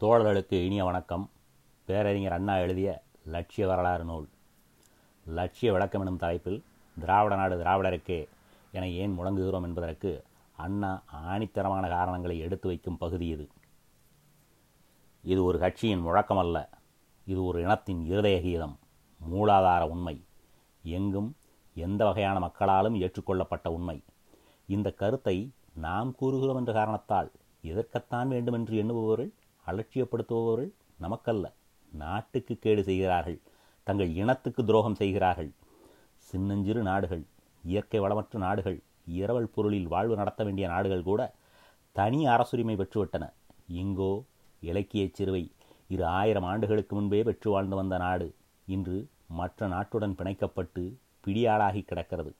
தோழர்களுக்கு இனிய வணக்கம். பேரறிஞர் அண்ணா எழுதிய லட்சிய வரலாறு நூல். லட்சிய விளக்கம் எனும் தலைப்பில் திராவிட நாடு திராவிடருக்கே என ஏன் முழங்குகிறோம் என்பதற்கு அண்ணா ஆணித்தரமான காரணங்களை எடுத்து வைக்கும் பகுதி இது. இது ஒரு கட்சியின் முழக்கம் அல்ல இது ஒரு இனத்தின் இருதய கீதம். மூலாதார உண்மை. எங்கும் எந்த வகையான மக்களாலும் ஏற்றுக்கொள்ளப்பட்ட உண்மை. இந்த கருத்தை நாம் கூறுகிறோம் என்ற காரணத்தால் எதற்கத்தான் வேண்டுமென்று எண்ணுபவர்கள்? அலட்சியப்படுத்துபவர்கள் நமக்கல்ல. நாட்டுக்கு கேடு செய்கிறார்கள். தங்கள் இனத்துக்கு துரோகம் செய்கிறார்கள். சின்னஞ்சிறு நாடுகள் இயற்கை வளமற்ற நாடுகள் இரவல் பொருளில் வாழ்வு நடத்த வேண்டிய நாடுகள் கூட தனி அரசுரிமை பெற்றுவிட்டன. இங்கோ இலக்கிய சிறுவை இரு ஆயிரம் ஆண்டுகளுக்கு முன்பே பெற்று வாழ்ந்து வந்த நாடு இன்று மற்ற நாட்டுடன் பிணைக்கப்பட்டு பிடியாளாகி கிடக்கிறது.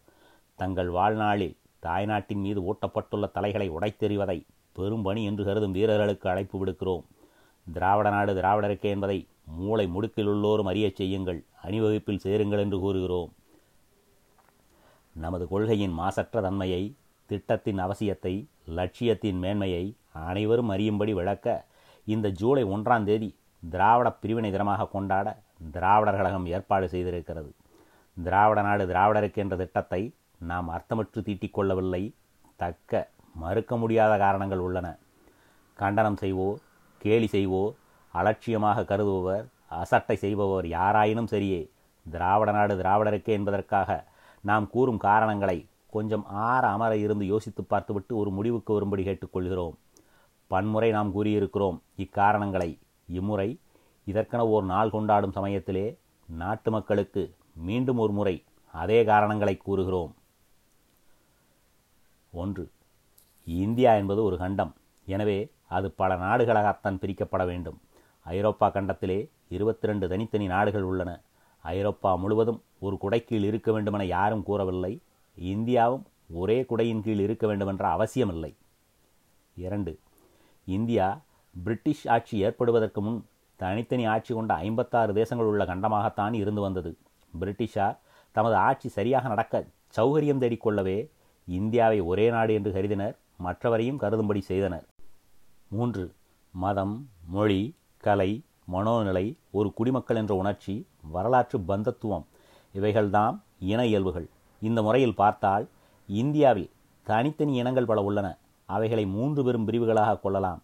தங்கள் வாழ்நாளில் தாய்நாட்டின் மீது ஓட்டப்பட்டுள்ள தலைகளை உடைத்தெறிவதை பெரும் பணி என்று கருதும் வீரர்களுக்கு அழைப்பு விடுக்கிறோம். திராவிட நாடு திராவிடருக்கே என்பதை மூளை முடுக்கில் உள்ளோரும் அறியச் செய்யுங்கள் அணிவகுப்பில் சேருங்கள் என்று கூறுகிறோம். நமது கொள்கையின் மாசற்ற தன்மையை திட்டத்தின் அவசியத்தை லட்சியத்தின் மேன்மையை அனைவரும் அறியும்படி விளக்க இந்த ஜூலை ஒன்றாம் தேதி திராவிட பிரிவினை தினமாக கொண்டாட திராவிடர் கழகம் ஏற்பாடு செய்திருக்கிறது. திராவிட நாடு திராவிடருக்கு என்ற திட்டத்தை நாம் அர்த்தமற்று தீட்டிக்கொள்ளவில்லை தக்க மறுக்க முடியாத காரணங்கள் உள்ளன. கண்டனம் செய்வோர் கேலி செய்வோர் அலட்சியமாக கருதுபவர் அசட்டை செய்பவர் யாராயினும் சரியே. திராவிட நாடு திராவிடருக்கே என்பதற்காக நாம் கூறும் காரணங்களை கொஞ்சம் ஆற அமர இருந்து யோசித்து பார்த்துவிட்டு ஒரு முடிவுக்கு வரும்படி கேட்டுக்கொள்கிறோம். பன்முறை நாம் கூறியிருக்கிறோம் இக்காரணங்களை. இம்முறை இதற்கென ஓர் நாள் கொண்டாடும் சமயத்திலே நாட்டு மக்களுக்கு மீண்டும் ஒரு முறை அதே காரணங்களை கூறுகிறோம். ஒன்று இந்தியா என்பது ஒரு கண்டம். எனவே அது பல நாடுகளாகத்தான் பிரிக்கப்பட வேண்டும். ஐரோப்பா கண்டத்திலே இருபத்தி ரெண்டு தனித்தனி நாடுகள் உள்ளன. ஐரோப்பா முழுவதும் ஒரு குடைக்கீழ் இருக்க வேண்டுமென யாரும் கூறவில்லை. இந்தியாவும் ஒரே குடையின் கீழ் இருக்க வேண்டுமென்ற அவசியமில்லை. இரண்டு இந்தியா பிரிட்டிஷ் ஆட்சி ஏற்படுவதற்கு முன் தனித்தனி ஆட்சி கொண்ட ஐம்பத்தாறு தேசங்கள் உள்ள கண்டமாகத்தான் இருந்து வந்தது. பிரிட்டிஷார் தமது ஆட்சி சரியாக நடக்க சௌகரியம் தேடிக்கொள்ளவே இந்தியாவை ஒரே நாடு என்று கருதினர். மற்றவரையும் கருதும்படி செய்தனர். மூன்று மதம் மொழி கலை மனோநிலை ஒரு குடிமக்கள் என்ற உணர்ச்சி வரலாற்று பந்தத்துவம். இவைகள்தாம் இன இயல்புகள். இந்த முறையில் பார்த்தால் இந்தியாவில் தனித்தனி இனங்கள் பல உள்ளன. அவைகளை மூன்று பெரும் பிரிவுகளாக கொள்ளலாம்.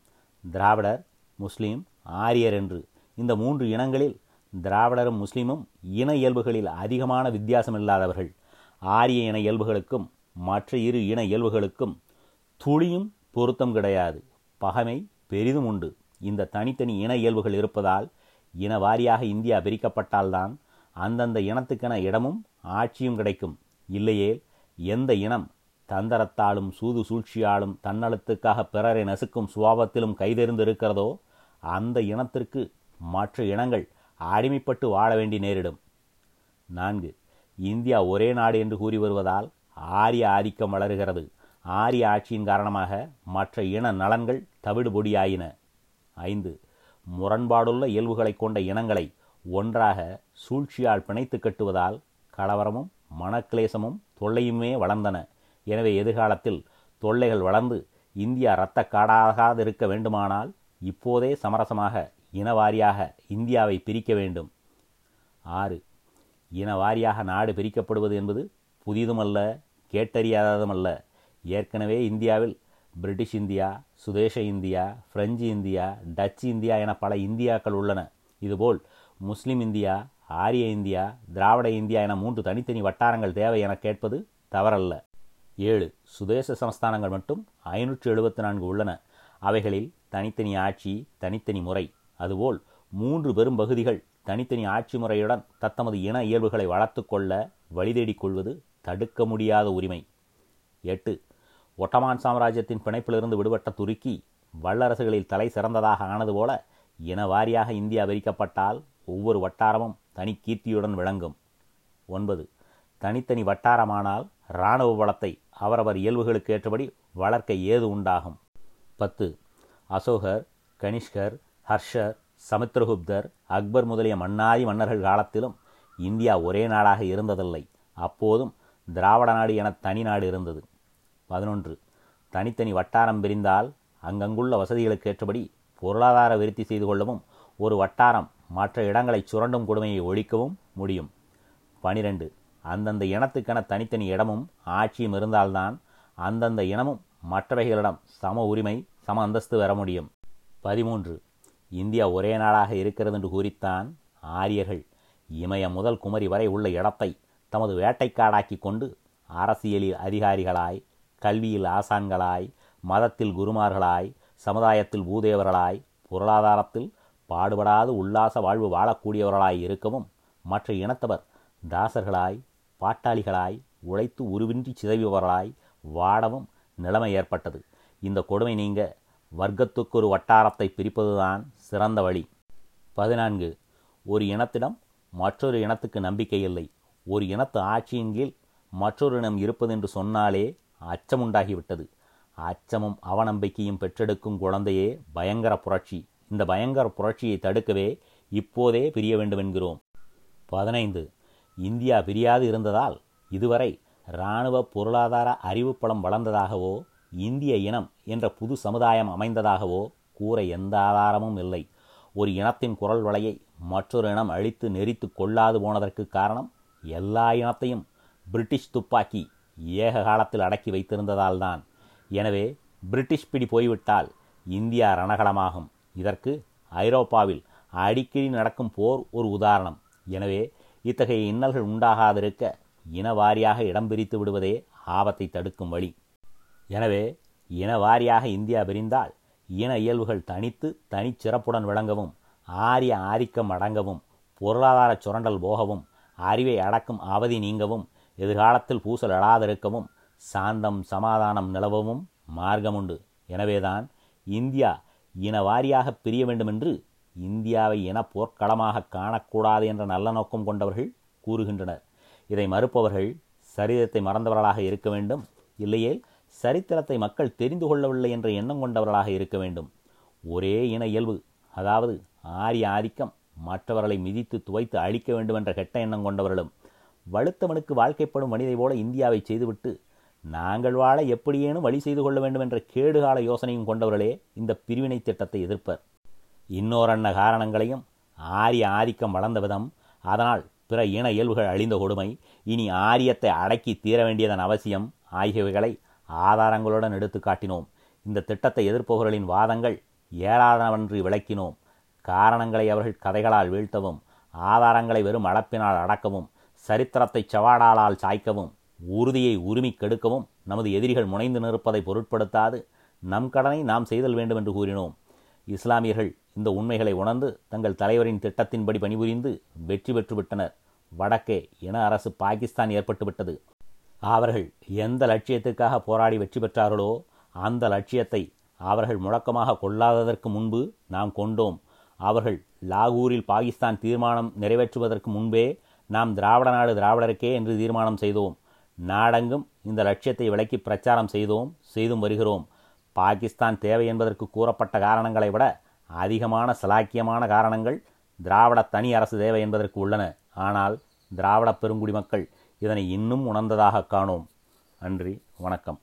திராவிடர் முஸ்லீம் ஆரியர் என்று. இந்த மூன்று இனங்களில் திராவிடரும் முஸ்லீமும் இன இயல்புகளில் அதிகமான வித்தியாசம் இல்லாதவர்கள். ஆரிய இன இயல்புகளுக்கும் மற்ற இரு இன இயல்புகளுக்கும் துளியும் பொருத்தம் கிடையாது. பகைமை பெரிதும் உண்டு. இந்த தனித்தனி இன இயல்புகள் இருப்பதால் இன வாரியாக இந்தியா பிரிக்கப்பட்டால்தான் அந்தந்த இனத்துக்கென இடமும் ஆட்சியும் கிடைக்கும். இல்லையே எந்த இனம் தந்தரத்தாலும் சூது சூழ்ச்சியாலும் தன்னலத்துக்காக பிறரை நசுக்கும் சுவாபத்திலும் கைதெறிந்திருக்கிறதோ அந்த இனத்திற்கு மற்ற இனங்கள் அடிமைப்பட்டு வாழ வேண்டி நேரிடும். நான்கு இந்தியா ஒரே நாடு என்று கூறி வருவதால் ஆரிய ஆதிக்கம் வளருகிறது. ஆரிய ஆட்சியின் காரணமாக மற்ற இன நலன்கள் தவிடுபொடியாயின. ஐந்து முரண்பாடுள்ள இயல்புகளை கொண்ட இனங்களை ஒன்றாக சூழ்ச்சியால் பிணைத்து கட்டுவதால் கலவரமும் மனக்லேசமும் தொல்லையுமே வளர்ந்தன. எனவே எதிர்காலத்தில் தொல்லைகள் வளர்ந்து இந்தியா இரத்த காடாகாதிருக்க வேண்டுமானால் இப்போதே சமரசமாக இனவாரியாக இந்தியாவை பிரிக்க வேண்டும். ஆறு இனவாரியாக நாடு பிரிக்கப்படுவது என்பது புதிதுமல்ல கேட்டறியாததுமல்ல. ஏற்கனவே இந்தியாவில் பிரிட்டிஷ் இந்தியா சுதேச India French India Dutch India என பல இந்தியாக்கள் உள்ளன. இதுபோல் முஸ்லிம் இந்தியா ஆரிய இந்தியா திராவிட இந்தியா என மூன்று தனித்தனி வட்டாரங்கள் தேவை என கேட்பது தவறல்ல. ஏழு சுதேச சமஸ்தானங்கள் மட்டும் ஐநூற்று எழுபத்தி நான்கு உள்ளன. அவைகளில் தனித்தனி ஆட்சி தனித்தனி முறை. அதுபோல் மூன்று பெரும் பகுதிகள் தனித்தனி ஆட்சி முறையுடன் தத்தமது இன இயல்புகளை வளர்த்து கொள்ள வழிதேடிக் கொள்வது தடுக்க முடியாத உரிமை. எட்டு. ஒட்டமான் சாம்ராஜ்யத்தின் பிணைப்பிலிருந்து விடுபட்ட துருக்கி வல்லரசுகளில் தலை சிறந்ததாக ஆனது போல இன வாரியாக இந்தியா விரிக்கப்பட்டால் ஒவ்வொரு வட்டாரமும் தனி கீர்த்தியுடன் விளங்கும். ஒன்பது. தனித்தனி வட்டாரமானால் இராணுவ வளத்தை அவரவர் இயல்புகளுக்கு ஏற்றபடி வளர்க்க ஏது உண்டாகும்? பத்து. அசோகர் கனிஷ்கர் ஹர்ஷர் சமுத்திரகுப்தர் அக்பர் முதலிய மன்னாதி மன்னர்கள் காலத்திலும் இந்தியா ஒரே நாடாக இருந்ததில்லை. அப்போதும் திராவிட நாடு என தனி நாடு இருந்தது. பதினொன்று. தனித்தனி வட்டாரம் பிரிந்தால் அங்கங்குள்ள வசதிகளுக்கு ஏற்றபடி பொருளாதார விருத்தி செய்து கொள்ளவும் ஒரு வட்டாரம் மற்ற இடங்களை சுரண்டும் கொடுமையை ஒழிக்கவும் முடியும். பனிரெண்டு. அந்தந்த இனத்துக்கென தனித்தனி இடமும் ஆட்சியும் இருந்தால்தான் அந்தந்த இனமும் மற்றவைகளிடம் சம உரிமை சம அந்தஸ்து பெற முடியும். பதிமூன்று. இந்தியா ஒரே நாடாக இருக்கிறது என்று கூறித்தான் ஆரியர்கள். இமய முதல் குமரி வரை உள்ள இடத்தை தமது வேட்டைக்காடாக்கி கொண்டு அரசியலில் அதிகாரிகளாய் கல்வியில் ஆசான்களாய் மதத்தில் குருமார்களாய் சமுதாயத்தில் பூதேவர்களாய் பொருளாதாரத்தில் பாடுபடாது உல்லாச வாழ்வு வாழக்கூடியவர்களாய் இருக்கவும் மற்ற இனத்தவர் தாசர்களாய் பாட்டாளிகளாய் உழைத்து உருவின்றி சிதைவுவர்களாய் வாடவும் நிலைமை ஏற்பட்டது. இந்த கொடுமை நீங்க வர்க்கத்துக்கு ஒரு வட்டாரத்தை பிரிப்பதுதான் சிறந்த வழி. பதினான்கு. ஒரு இனத்திடம் மற்றொரு இனத்துக்கு நம்பிக்கை இல்லை. ஒரு இனத்து ஆட்சியின் கீழ் மற்றொரு இனம் இருப்பதென்று சொன்னாலே அச்சமுண்டாகிவிட்டது. அச்சமும் அவநம்பிக்கையும் பெற்றெடுக்கும் குழந்தையே பயங்கர புரட்சி. இந்த பயங்கர புரட்சியை தடுக்கவே இப்போதே பிரிய வேண்டும் என்கிறோம் பதினைந்து. இந்தியா பிரியாது இருந்ததால் இதுவரை இராணுவ பொருளாதார அறிவுப்பளம் வளர்ந்ததாகவோ இந்திய இனம் என்ற புது சமுதாயம் அமைந்ததாகவோ கூற எந்த ஆதாரமும் இல்லை. ஒரு இனத்தின் குரல் வலையை மற்றொரு இனம் அழித்து நெறித்து கொள்ளாது போனதற்கு காரணம் எல்லா இனத்தையும் பிரிட்டிஷ் துப்பாக்கி ஏக காலத்தில் அடக்கி வைத்திருந்ததால்தான் எனவே பிரிட்டிஷ் பிடி போய்விட்டால் இந்தியா ரணகலமாகும் இதற்கு ஐரோப்பாவில் அடிக்கடி நடக்கும் போர் ஒரு உதாரணம். எனவே இத்தகைய இன்னல்கள் உண்டாகாதிருக்க இனவாரியாக இடம் பிரித்து விடுவதே ஆபத்தை தடுக்கும் வழி. எனவே இனவாரியாக இந்தியா பிரிந்தால் இன இயல்புகள் தனித்து தனிச்சிறப்புடன் விளங்கவும் ஆரிய ஆதிக்கம் அடங்கவும் பொருளாதார சுரண்டல் போகவும் அறிவை அடக்கும் அவதி நீங்கவும் எதிர்காலத்தில் பூசல் எழாதிருக்கவும் சாந்தம் சமாதானம் நிலவவும் மார்க்கமுண்டு எனவேதான் இந்தியா இனவாரியாக பிரிய வேண்டுமென்று இந்தியாவை இன போர்க்களமாக காணக்கூடாது என்ற நல்ல நோக்கம் கொண்டவர்கள் கூறுகின்றனர். இதை மறுப்பவர்கள் சரிதத்தை மறந்தவர்களாக இருக்க வேண்டும். இல்லையே சரித்திரத்தை மக்கள் தெரிந்து கொள்ளவில்லை என்ற எண்ணம் கொண்டவர்களாக இருக்க வேண்டும். ஒரே இன இயல்பு அதாவது ஆரிய ஆதிக்கம் மற்றவர்களை மிதித்து துவைத்து அழிக்க வேண்டுமென்ற கெட்ட எண்ணம் கொண்டவர்களும் வலுத்தவனுக்கு வாழ்க்கைப்படும் மனிதை போல இந்தியாவை செய்துவிட்டு நாங்கள் வாழ எப்படியேனும் வழி செய்து கொள்ள வேண்டும் என்ற கேடுகால யோசனையும் கொண்டவர்களே இந்த பிரிவினை திட்டத்தை எதிர்ப்பர். இன்னோரன்ன காரணங்களையும் ஆரிய ஆதிக்கம் வளர்ந்த விதம் அதனால் பிற இன இயல்புகள் அழிந்த கொடுமை இனி ஆரியத்தை அடக்கி தீர வேண்டியதன் அவசியம் ஆகியவைகளை ஆதாரங்களுடன் எடுத்து காட்டினோம். இந்த திட்டத்தை எதிர்ப்பவர்களின் வாதங்கள் ஏறாதவன்றி விளக்கினோம். காரணங்களை அவர்கள் கதைகளால் வீழ்த்தவும் ஆதாரங்களை வெறும் அளப்பினால் அடக்கவும் சரித்திரத்தை செவாடாலால் சாய்க்கவும் உறுதியை உரிமை கெடுக்கவும் நமது எதிரிகள் முனைந்து நிற்பதை பொருட்படுத்தாது. நம் கடனை நாம் செய்தல் வேண்டும் என்று கூறினோம். இஸ்லாமியர்கள் இந்த உண்மைகளை உணர்ந்து தங்கள் தலைவரின் திட்டத்தின்படி பணிபுரிந்து வெற்றி பெற்றுவிட்டனர். வடக்கே இன அரசு பாகிஸ்தான் ஏற்பட்டுவிட்டது அவர்கள் எந்த லட்சியத்துக்காக போராடி வெற்றி பெற்றார்களோ அந்த லட்சியத்தை அவர்கள் முழக்கமாக கொள்ளாததற்கு முன்பு நாம் கொண்டோம். அவர்கள் லாகூரில் பாகிஸ்தான் தீர்மானம் நிறைவேற்றுவதற்கு முன்பே நாம் திராவிட நாடு திராவிடருக்கே என்று தீர்மானம் செய்தோம். நாடெங்கும் இந்த லட்சியத்தை விளக்கி பிரச்சாரம் செய்தோம் செய்தும் வருகிறோம். பாகிஸ்தான் தேவை என்பதற்கு கூறப்பட்ட காரணங்களை விட அதிகமான சலாக்கியமான காரணங்கள் திராவிட தனி அரசு தேவை என்பதற்கு உள்ளன. ஆனால் திராவிட பெருங்குடி மக்கள் இதனை இன்னும் உணர்ந்ததாக காணோம். நன்றி வணக்கம்.